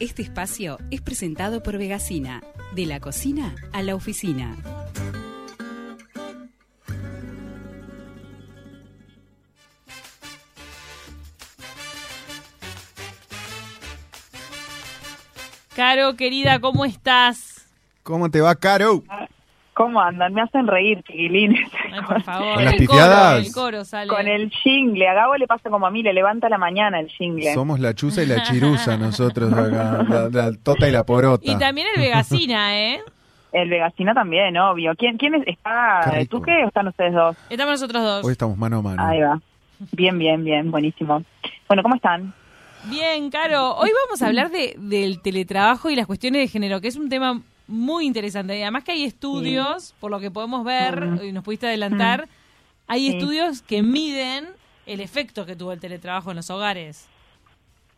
Este espacio es presentado por Vegasina, de la cocina a la oficina. Caro, querida, ¿cómo estás? ¿Cómo te va, Caro? ¿Cómo andan? Me hacen reír, chiquilines. Por favor. Con las el coro, pifiadas. el coro sale. Con el jingle. A Gabo le pasa como a mí, le levanta la mañana el jingle. Somos la chuza y la chirusa nosotros acá, la, la tota y la porota. Y también el Vegasina, ¿eh? El Vegasina también, obvio. ¿Quién, quién es? ¿Está Qué tú qué o están ustedes dos? Estamos nosotros dos. Hoy estamos mano a mano. Ahí va. Bien, bien, bien. Buenísimo. Bueno, ¿cómo están? Bien, Caro. Hoy vamos a hablar de, del teletrabajo y las cuestiones de género, que es un tema muy interesante. Y además que hay estudios, por lo que podemos ver, Mm. y nos pudiste adelantar, hay Sí. estudios que miden el efecto que tuvo el teletrabajo en los hogares.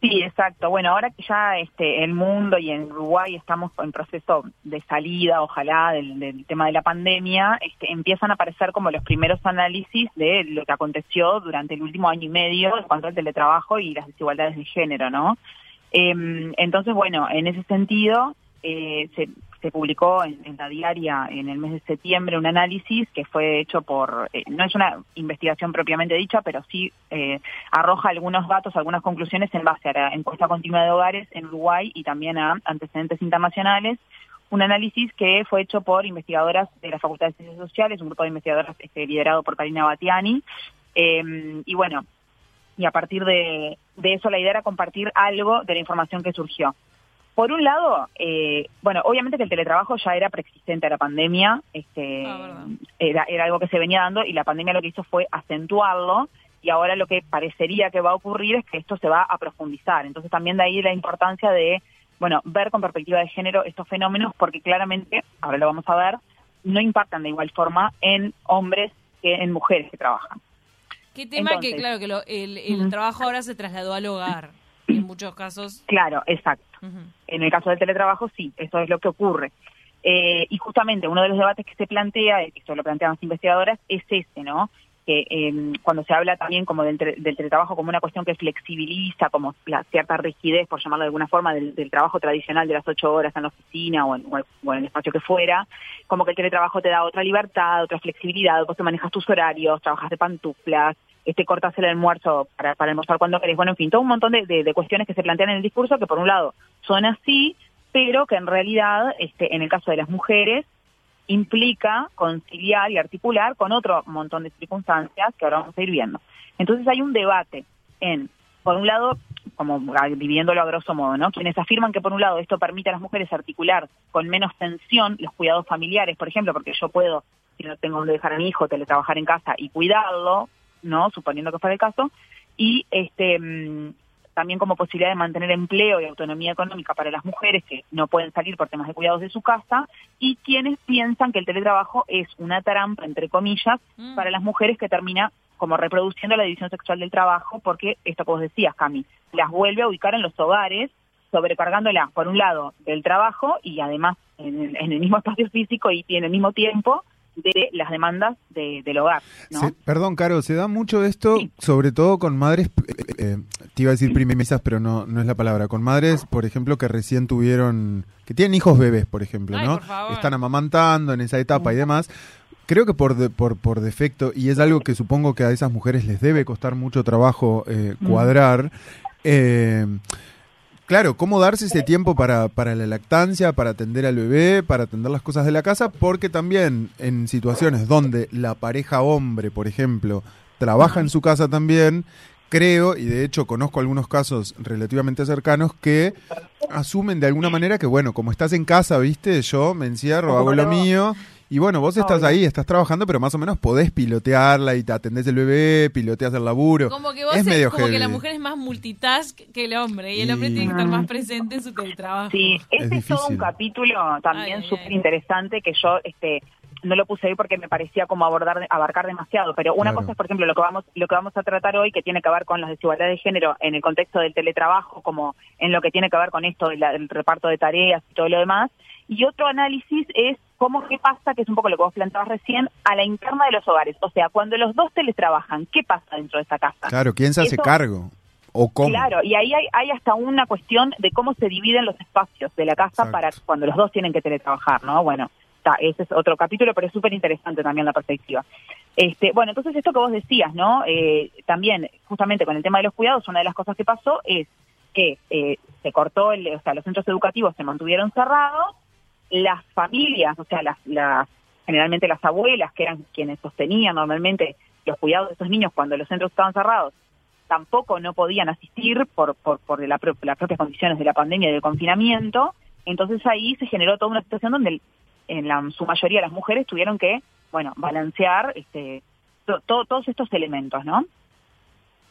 Sí, exacto. Bueno, ahora que ya este, el mundo y en Uruguay estamos en proceso de salida, ojalá, del, del tema de la pandemia, este, empiezan a aparecer como los primeros análisis de lo que aconteció durante el último año y medio en cuanto al teletrabajo y las desigualdades de género, ¿no? Em, entonces, bueno, en ese sentido, eh, se, publicó en, la diaria en el mes de septiembre un análisis que fue hecho por, eh, no es una investigación propiamente dicha, pero sí eh, arroja algunos datos, algunas conclusiones en base a la encuesta continua de hogares en Uruguay y también a antecedentes internacionales. Un análisis que fue hecho por investigadoras de la Facultad de Ciencias Sociales, un grupo de investigadoras este, liderado por Karina Batiani. Eh, y bueno, y a partir de eso la idea era compartir algo de la información que surgió. Por un lado, eh, bueno, obviamente que el teletrabajo ya era preexistente a la pandemia, este, Ah, era, era algo que se venía dando y la pandemia lo que hizo fue acentuarlo y ahora lo que parecería que va a ocurrir es que esto se va a profundizar. Entonces también de ahí la importancia de, bueno, ver con perspectiva de género estos fenómenos porque claramente, ahora lo vamos a ver, no impactan de igual forma en hombres que en mujeres que trabajan. Qué tema que, claro, que lo- el, el trabajo ahora se trasladó al hogar. En muchos casos. Claro, exacto. ujú. En el caso del teletrabajo, sí, eso es lo que ocurre. Eh, y justamente uno de los debates que se plantea, y eso lo plantean las investigadoras, es ese, ¿no? Que eh, cuando se habla también como del, tele- del teletrabajo como una cuestión que flexibiliza, como la cierta rigidez, por llamarlo de alguna forma, del, trabajo tradicional de las ocho horas en la oficina o en, o en- o en el espacio que fuera, como que el teletrabajo te da otra libertad, otra flexibilidad, vos te manejas tus horarios, trabajas de pantuflas, este cortas el almuerzo para, para almorzar cuando querés, bueno, en fin, todo un montón de, de- cuestiones que se plantean en el discurso que por un lado son así, pero que en realidad, este, en el caso de las mujeres, implica conciliar y articular con otro montón de circunstancias que ahora vamos a ir viendo. Entonces hay un debate en, por un lado, como dividiéndolo a grosso modo, ¿no? Quienes afirman que por un lado esto permite a las mujeres articular con menos tensión los cuidados familiares, por ejemplo, porque yo puedo, si no tengo donde dejar a mi hijo, teletrabajar en casa y cuidarlo, ¿no? Suponiendo que fuera el caso, y este mm, también como posibilidad de mantener empleo y autonomía económica para las mujeres que no pueden salir por temas de cuidados de su casa, y quienes piensan que el teletrabajo es una trampa, entre comillas, Mm. para las mujeres que termina como reproduciendo la división sexual del trabajo, porque esto que vos decías, Cami, las vuelve a ubicar en los hogares, sobrecargándolas, por un lado, del trabajo y además en el, en el mismo espacio físico y en el mismo tiempo de las demandas de- del hogar, ¿no? Se- perdón, Caro, se da mucho esto, Sí. sobre todo con madres, eh, eh, te iba a decir primerizas, pero no, no es la palabra, con madres, por ejemplo, que recién tuvieron, que tienen hijos bebés, por ejemplo, Ay, ¿no? por. Están amamantando en esa etapa y demás. Creo que por, de- por, por defecto, y es algo que supongo que a esas mujeres les debe costar mucho trabajo eh, Mm. cuadrar, eh, Claro, cómo darse ese tiempo para, para la lactancia, para atender al bebé, para atender las cosas de la casa, porque también en situaciones donde la pareja hombre, por ejemplo, trabaja en su casa también, creo, y de hecho conozco algunos casos relativamente cercanos, que asumen de alguna manera que, bueno, como estás en casa, viste, yo me encierro, hago lo mío, y bueno, vos estás Obvio. ahí, estás trabajando, pero más o menos podés pilotearla y te atendés el bebé, piloteas el laburo. Como que vos es es medio como que la mujer es más multitask que el hombre y el Y- hombre tiene que estar más presente en su teletrabajo. Sí, Es este es, todo un capítulo también súper interesante que yo este no lo puse ahí porque me parecía como abordar abarcar demasiado, pero una Claro. cosa es por ejemplo lo que vamos lo que vamos a tratar hoy que tiene que ver con las desigualdades de género en el contexto del teletrabajo, como en lo que tiene que ver con esto del reparto de tareas y todo lo demás, y otro análisis es cómo qué pasa, que es un poco lo que vos planteabas recién, a la interna de los hogares, o sea, cuando los dos teletrabajan, ¿qué pasa dentro de esa casa? Claro, ¿quién se hace Eso- cargo? ¿O cómo? Claro, y ahí hay, hay hasta una cuestión de cómo se dividen los espacios de la casa Exacto. para cuando los dos tienen que teletrabajar, ¿no? Bueno, ese es otro capítulo, pero es súper interesante también la perspectiva. Este, bueno, entonces esto que vos decías, ¿no? Eh, también, justamente con el tema de los cuidados, una de las cosas que pasó es que eh, se cortó, el, o sea, los centros educativos se mantuvieron cerrados, las familias, o sea, las, las generalmente las abuelas, que eran quienes sostenían normalmente los cuidados de estos niños cuando los centros estaban cerrados, tampoco no podían asistir por, por, por la las propias condiciones de la pandemia y del confinamiento. Entonces ahí se generó toda una situación donde en la, su mayoría las mujeres tuvieron que, bueno, balancear este, to- to- todos estos elementos, ¿no?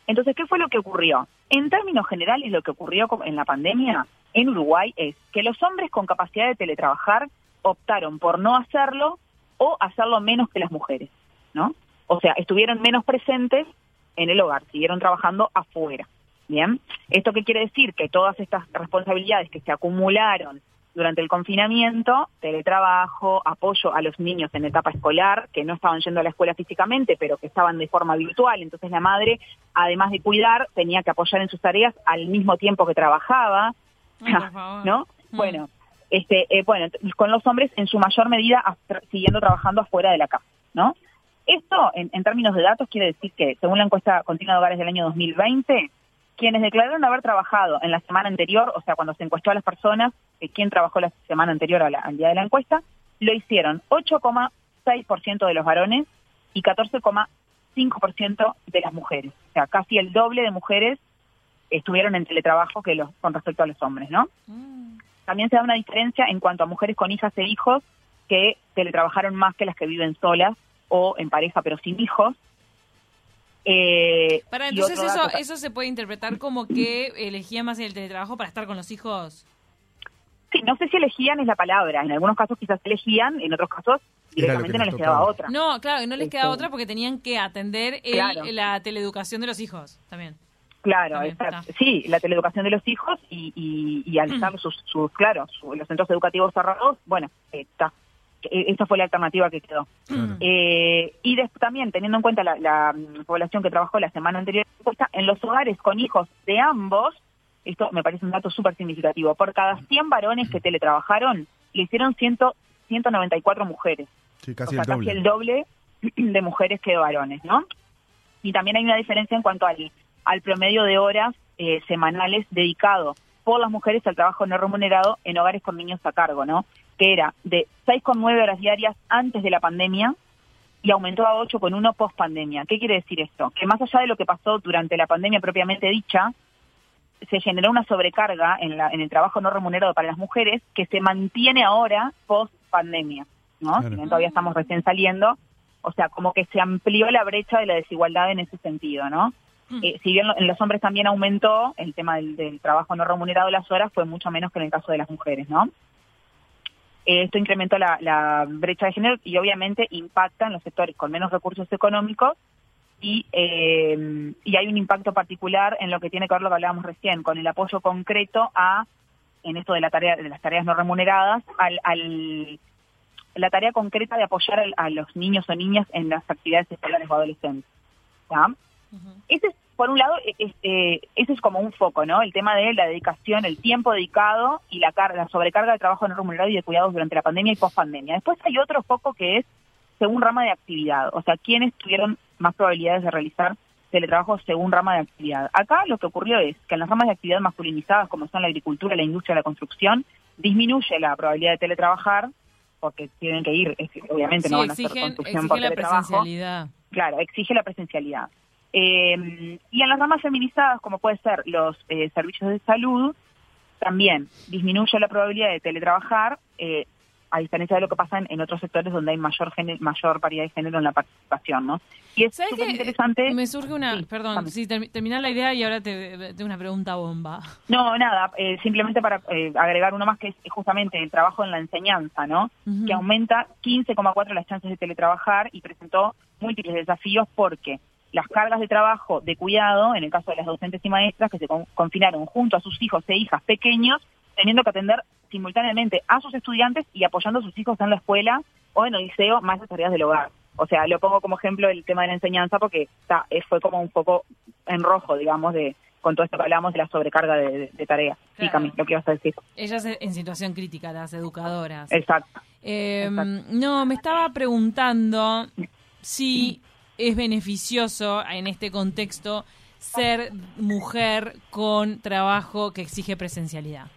Entonces, ¿qué fue lo que ocurrió? En términos generales, lo que ocurrió en la pandemia en Uruguay es que los hombres con capacidad de teletrabajar optaron por no hacerlo o hacerlo menos que las mujeres, ¿no? O sea, estuvieron menos presentes en el hogar, siguieron trabajando afuera. Bien, ¿esto qué quiere decir? Que todas estas responsabilidades que se acumularon durante el confinamiento, teletrabajo, apoyo a los niños en etapa escolar, que no estaban yendo a la escuela físicamente, pero que estaban de forma virtual, entonces la madre, además de cuidar, tenía que apoyar en sus tareas al mismo tiempo que trabajaba, Ay, por favor. ¿no? Mm. Bueno, este, eh, bueno, con los hombres en su mayor medida siguiendo trabajando afuera de la casa, ¿no? Esto, en, en términos de datos, quiere decir que, según la encuesta continua de hogares del año 2020, quienes declararon haber trabajado en la semana anterior, o sea, cuando se encuestó a las personas, eh, quién trabajó la semana anterior a la- al día de la encuesta, lo hicieron 8,6% de los varones y 14,5% de las mujeres. O sea, casi el doble de mujeres estuvieron en teletrabajo que los, con respecto a los hombres, ¿no? Mm. También se da una diferencia en cuanto a mujeres con hijas e hijos que teletrabajaron más que las que viven solas o en pareja pero sin hijos. Eh, Para, entonces eso, eso se puede interpretar como que elegía más el teletrabajo para estar con los hijos. Sí, no sé si elegían es la palabra. En algunos casos quizás elegían, en otros casos directamente no les quedaba otra. No, claro, no les Este- quedaba otra porque tenían que atender el- Claro. la teleeducación de los hijos también. Claro, También, exacto. sí, la teleeducación de los hijos y, y, y al estar sus, sus, claro, su- los centros educativos cerrados, bueno, eh, está. Eh, Esa fue la alternativa que quedó. Claro. Eh, y des- también, teniendo en cuenta la, la, mm, población que trabajó la semana anterior, en los hogares con hijos de ambos, esto me parece un dato súper significativo, por cada 100 varones que teletrabajaron, le hicieron 100, 194 mujeres. Sí, casi o sea, el doble. casi el doble de mujeres que de varones, ¿no? Y también hay una diferencia en cuanto al, al promedio de horas eh, semanales dedicado por las mujeres al trabajo no remunerado en hogares con niños a cargo, ¿no? Que era de 6,9 horas diarias antes de la pandemia y aumentó a 8,1 post pandemia. ¿Qué quiere decir esto? Que más allá de lo que pasó durante la pandemia propiamente dicha, se generó una sobrecarga en, la, en el trabajo no remunerado para las mujeres que se mantiene ahora post pandemia, ¿no? Claro. Si bien todavía estamos recién saliendo, o sea, como que se amplió la brecha de la desigualdad en ese sentido, ¿no? Mm. Eh, si bien lo- en los hombres también aumentó el tema del, del trabajo no remunerado las horas, fue mucho menos que en el caso de las mujeres, ¿no? Eh, esto incrementó la, la brecha de género y obviamente impacta en los sectores con menos recursos económicos y, eh, y hay un impacto particular en lo que tiene que ver lo que hablábamos recién, con el apoyo concreto a, en esto de, la tarea, de las tareas no remuneradas, al, al la tarea concreta de apoyar a, los niños o niñas en las actividades escolares o adolescentes. ¿ya? Ese es, por un lado, e- es, eh, ese es como un foco, ¿no? El tema de la dedicación, el tiempo dedicado y la carga, la sobrecarga de trabajo no remunerado y de cuidados durante la pandemia y post pandemia. Después hay otro foco que es según rama de actividad, o sea, quiénes tuvieron más probabilidades de realizar teletrabajo según rama de actividad. Acá lo que ocurrió es que en las ramas de actividad masculinizadas, como son la agricultura, la industria, la construcción, disminuye la probabilidad de teletrabajar, porque tienen que ir, obviamente Sí, no van a hacer exigen, construcción por exigen la teletrabajo. presencialidad. Claro, exige la presencialidad. Eh, y en las ramas feminizadas, como puede ser los eh, servicios de salud, también disminuye la probabilidad de teletrabajar, eh, a diferencia de lo que pasa en, en otros sectores donde hay mayor mayor paridad de género en la participación, ¿no? Y es ¿Sabes súper interesante. Me surge una, Sí, perdón, sí, terminá la idea y ahora te tengo una pregunta bomba. No, nada, eh, simplemente para eh, agregar uno más que es justamente el trabajo en la enseñanza, ¿no? Que aumenta 15,4 las chances de teletrabajar y presentó múltiples desafíos porque las cargas de trabajo de cuidado, en el caso de las docentes y maestras, que se con- confinaron junto a sus hijos e hijas pequeños, teniendo que atender simultáneamente a sus estudiantes y apoyando a sus hijos en la escuela o en el liceo más las tareas del hogar. O sea, lo pongo como ejemplo el tema de la enseñanza porque está, eh, fue como un poco en rojo, digamos, de, con todo esto que hablamos de la sobrecarga de, de, de tareas. Sí, Claro. Cami, lo que ibas a decir. Ellas en situación crítica, las educadoras. Exacto. Eh, Exacto. no, me estaba preguntando si es beneficioso en este contexto ser mujer con trabajo que exige presencialidad.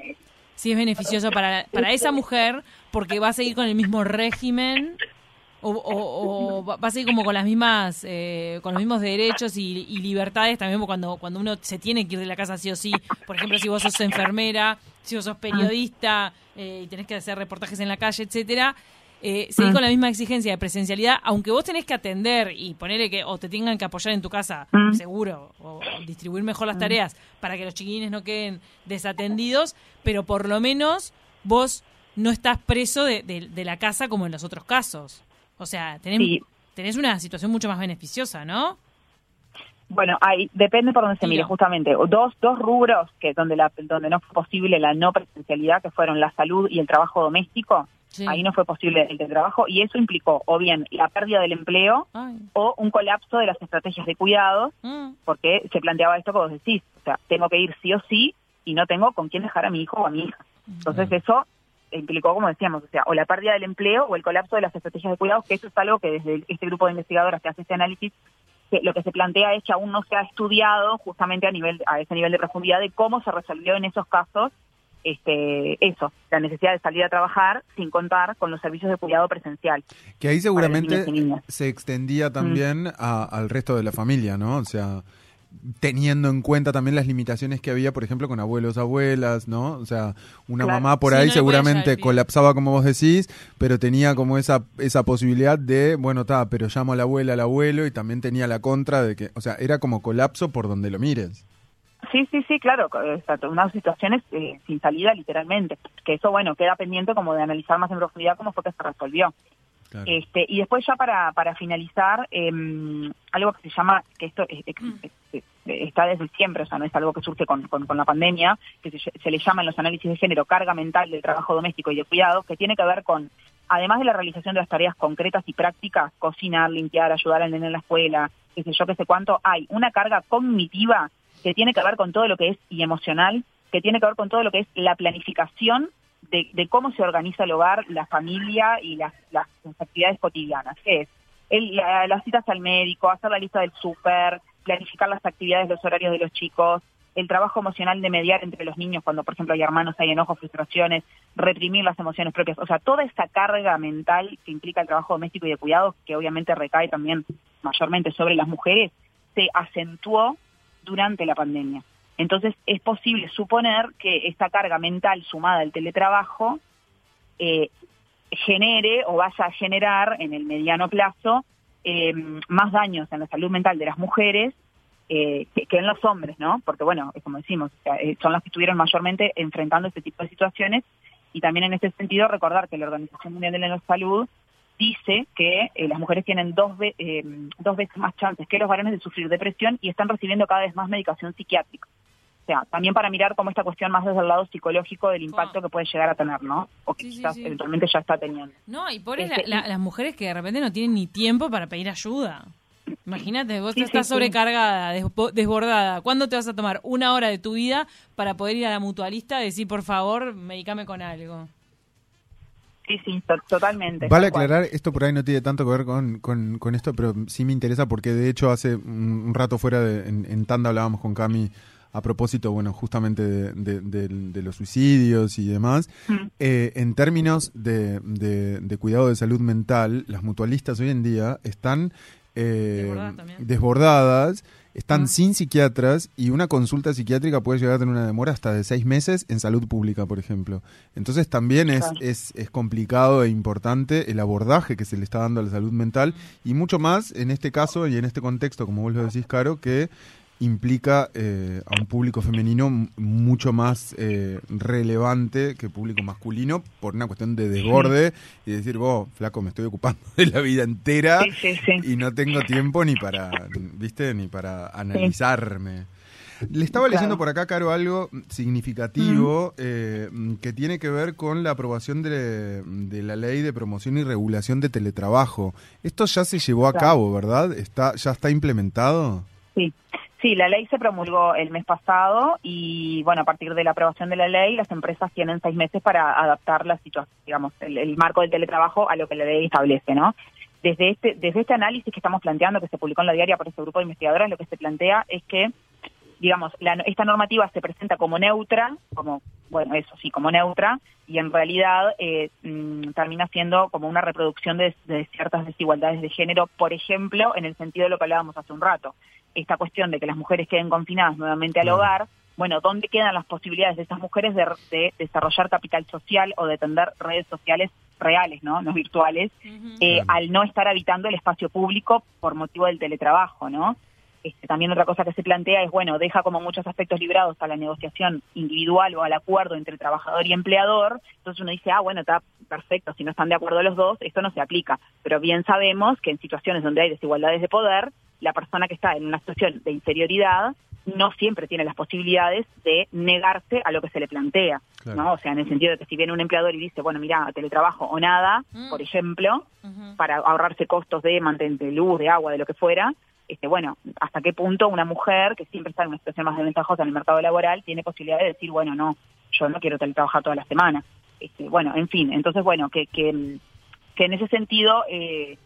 Si es beneficioso para, para esa mujer porque va a seguir con el mismo régimen o, o- o va a seguir como con las mismas eh, con los mismos derechos y, y libertades también cuando cuando uno se tiene que ir de la casa sí o sí por ejemplo si vos sos enfermera si vos sos periodista eh, y tenés que hacer reportajes en la calle etcétera eh, seguir con la misma exigencia de presencialidad aunque vos tenés que atender y ponerle que o te tengan que apoyar en tu casa Mm. seguro o, o distribuir mejor las tareas para que los chiquilines no queden desatendidos pero por lo menos vos no estás preso de, de- de la casa como en los otros casos. O sea, tenés, Sí. tenés una situación mucho más beneficiosa, ¿no? Bueno, ahí depende por donde se mire, justamente. Dos, dos rubros que donde, la, donde no fue posible la no presencialidad, que fueron la salud y el trabajo doméstico. Sí. Ahí no fue posible el teletrabajo y eso implicó o bien la pérdida del empleo Ay. o un colapso de las estrategias de cuidados, Mm. porque se planteaba esto vos decís. O sea, tengo que ir sí o sí y no tengo con quién dejar a mi hijo o a mi hija. Entonces eso implicó, como decíamos, o sea, o la pérdida del empleo o el colapso de las estrategias de cuidados, que eso es algo que desde este grupo de investigadoras que hace este análisis, que lo que se plantea es que aún no se ha estudiado justamente a nivel a ese nivel de profundidad de cómo se resolvió en esos casos este eso, la necesidad de salir a trabajar sin contar con los servicios de cuidado presencial. Que ahí seguramente se extendía también a- al resto de la familia, ¿no? O sea, teniendo en cuenta también las limitaciones que había, por ejemplo, con abuelos, abuelas, ¿no? O sea, una Claro. mamá por Sí, ahí no seguramente colapsaba, como vos decís, pero tenía como esa, esa posibilidad de, bueno, está, pero llamo a la abuela, al abuelo, y también tenía la contra de que, o sea, era como colapso por donde lo mires. Sí, sí, sí, claro, exacto, unas situaciones eh, sin salida literalmente, que eso bueno, queda pendiente como de analizar más en profundidad cómo fue que se resolvió. Claro. Este, y después ya para, para finalizar, em, algo que se llama, que esto es- es- es- es- está desde siempre, o sea, no es algo que surge con, con, con la pandemia, que se, se le llama en los análisis de género carga mental del trabajo doméstico y de cuidados, que tiene que ver con, además de la realización de las tareas concretas y prácticas, cocinar, limpiar, ayudar al nene en la escuela, qué sé yo, qué sé cuánto, hay una carga cognitiva que tiene que ver con todo lo que es, y emocional, que tiene que ver con todo lo que es la planificación de, de cómo se organiza el hogar, la familia y las, actividades cotidianas, que es el- la- las citas al médico, hacer la lista del súper, planificar las actividades, los horarios de los chicos, el trabajo emocional de mediar entre los niños cuando, por ejemplo, hay hermanos, hay enojos, frustraciones, reprimir las emociones propias. O sea, toda esa carga mental que implica el trabajo doméstico y de cuidados, que obviamente recae también mayormente sobre las mujeres, se acentuó durante la pandemia. Entonces, es posible suponer que esta carga mental sumada al teletrabajo eh, genere o vaya a generar en el mediano plazo eh, más daños en la salud mental de las mujeres eh, que, en los hombres, ¿no? Porque, bueno, es como decimos, eh, son las que estuvieron mayormente enfrentando este tipo de situaciones y también en ese sentido recordar que la Organización Mundial de la Salud dice que eh, las mujeres tienen dos, ve- eh, dos veces más chances que los varones de sufrir depresión y están recibiendo cada vez más medicación psiquiátrica. O sea, también para mirar cómo esta cuestión más desde el lado psicológico del impacto Ah. que puede llegar a tener, ¿no? O que Sí, quizás sí. eventualmente ya está teniendo. No, y pobres Este, la- la- las mujeres que de repente no tienen ni tiempo para pedir ayuda. Imagínate, vos estás sobrecargada, desbo- desbordada. ¿Cuándo te vas a tomar una hora de tu vida para poder ir a la mutualista y decir, por favor, medicame con algo? Sí, sí, to- totalmente. Vale aclarar, esto por ahí no tiene tanto que ver con, con- con esto, pero sí me interesa porque de hecho hace un, un rato fuera de, en, en Tanda hablábamos con Cami a propósito, bueno, justamente de, de- de- de los suicidios y demás. Mm. Eh, en términos de, de- de cuidado de salud mental, las mutualistas hoy en día están eh, desbordadas, están sin psiquiatras y una consulta psiquiátrica puede llegar a tener una demora hasta de seis meses en salud pública, por ejemplo. Entonces también es, Claro. es, es complicado e importante el abordaje que se le está dando a la salud mental y mucho más en este caso y en este contexto, como vos lo decís, Caro, que implica eh, a un público femenino mucho más eh, relevante que público masculino por una cuestión de desborde y decir, vos, flaco, me estoy ocupando de la vida entera Sí, sí, sí. y no tengo tiempo ni para, ¿viste? Ni para analizarme. Le estaba leyendo Claro. por acá, Caro, algo significativo eh, que tiene que ver con la aprobación de, de la ley de promoción y regulación de teletrabajo. Esto ya se llevó a Claro. cabo, ¿verdad? Está, ¿Ya está implementado? Sí, Sí, la ley se promulgó el mes pasado y, bueno, a partir de la aprobación de la ley, las empresas tienen seis meses para adaptar la situación, digamos, el, marco del teletrabajo a lo que la ley establece, ¿no? Desde este, desde este análisis que estamos planteando, que se publicó en la diaria por este grupo de investigadoras, lo que se plantea es que, digamos, la- esta normativa se presenta como neutra, como, bueno, eso sí, como neutra, y en realidad eh, mm, termina siendo como una reproducción de ciertas desigualdades de género, por ejemplo, en el sentido de lo que hablábamos hace un rato, esta cuestión de que las mujeres queden confinadas nuevamente al hogar, bueno, ¿dónde quedan las posibilidades de estas mujeres de, de desarrollar capital social o de tender redes sociales reales, ¿no? No virtuales, eh, al no estar habitando el espacio público por motivo del teletrabajo, ¿no? Este, también otra cosa que se plantea es, bueno, deja como muchos aspectos librados a la negociación individual o al acuerdo entre trabajador y empleador. Entonces uno dice, ah, bueno, está perfecto, si no están de acuerdo los dos, esto no se aplica. Pero bien sabemos que en situaciones donde hay desigualdades de poder, la persona que está en una situación de inferioridad no siempre tiene las posibilidades de negarse a lo que se le plantea, Claro. ¿no? O sea, en el sentido de que si viene un empleador y dice, bueno, mira, teletrabajo o nada, Mm. por ejemplo, para ahorrarse costos de manten de luz, de agua, de lo que fuera, este, bueno, hasta qué punto una mujer que siempre está en una situación más desventajosa en el mercado laboral tiene posibilidad de decir, bueno, no, yo no quiero teletrabajar toda la semana. Este, bueno, en fin, entonces, bueno, que, que, que en ese sentido, eh,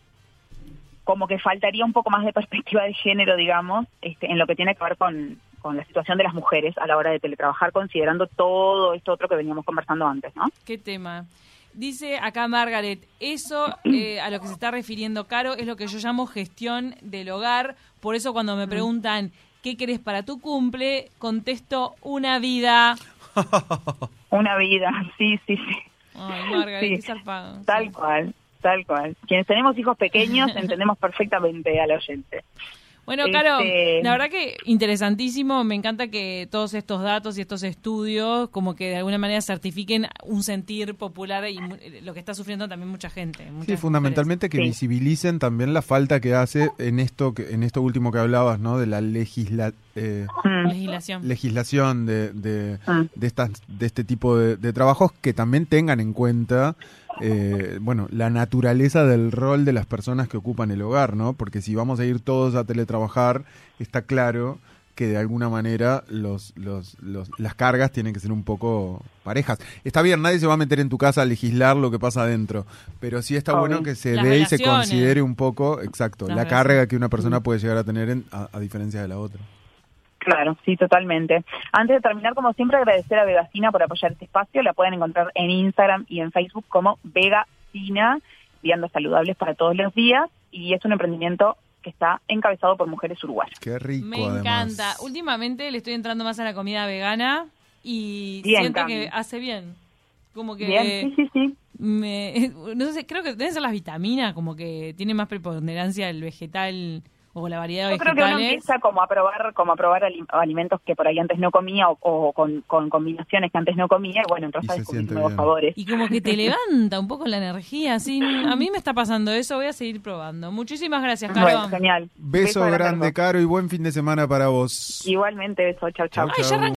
como que faltaría un poco más de perspectiva de género, digamos, este, en lo que tiene que ver con, con la situación de las mujeres a la hora de teletrabajar, considerando todo esto otro que veníamos conversando antes, ¿no? ¿Qué tema? Dice acá Margaret, eso eh, a lo que se está refiriendo Caro es lo que yo llamo gestión del hogar. Por eso cuando me preguntan qué querés para tu cumple, contesto una vida. Una vida, sí, sí, sí. Ay, Margaret, Sí. qué zarpado. Tal Sí. cual, tal cual. Quienes tenemos hijos pequeños entendemos perfectamente al oyente. Bueno, Caro, Este- la verdad que interesantísimo. Me encanta que todos estos datos y estos estudios, como que de alguna manera certifiquen un sentir popular y mu- lo que está sufriendo también mucha gente. Sí, fundamentalmente que Sí. visibilicen también la falta que hace en esto que, en esto último que hablabas, ¿no? De la legisla, eh. Mm, Legislación. legislación de, de, mm. de estas de este tipo de, de trabajos que también tengan en cuenta eh, bueno la naturaleza del rol de las personas que ocupan el hogar no porque si vamos a ir todos a teletrabajar está claro que de alguna manera los, los, los- las cargas tienen que ser un poco parejas. Está bien, nadie se va a meter en tu casa a legislar lo que pasa adentro, pero sí está bueno que se dé y se considere un poco, exacto, la carga que una persona puede llegar a tener en- a, a diferencia de la otra. Claro, sí, totalmente. Antes de terminar, como siempre, agradecer a Vegacina por apoyar este espacio. La pueden encontrar en Instagram y en Facebook como Vegacina, viandas saludables para todos los días. Y es un emprendimiento que está encabezado por mujeres uruguayas. Qué rico, Me además. encanta. Últimamente le estoy entrando más a la comida vegana y Bien, siento Cami. que hace bien. Como que Bien, sí, sí, sí. me, no sé, creo que deben ser las vitaminas, como que tiene más preponderancia el vegetal o la variedad de Yo creo que uno empieza como a probar, como a probar ali- alimentos que por ahí antes no comía o, o con, con combinaciones que antes no comía y bueno, entonces Y a descubrir nuevos bien. sabores. Y como que te levanta un poco la energía, así. A mí me está pasando eso, voy a seguir probando. Muchísimas gracias, Caro. Bueno, genial. Beso grande. Caro, y buen fin de semana para vos. Igualmente, beso, chau, chau. Ay.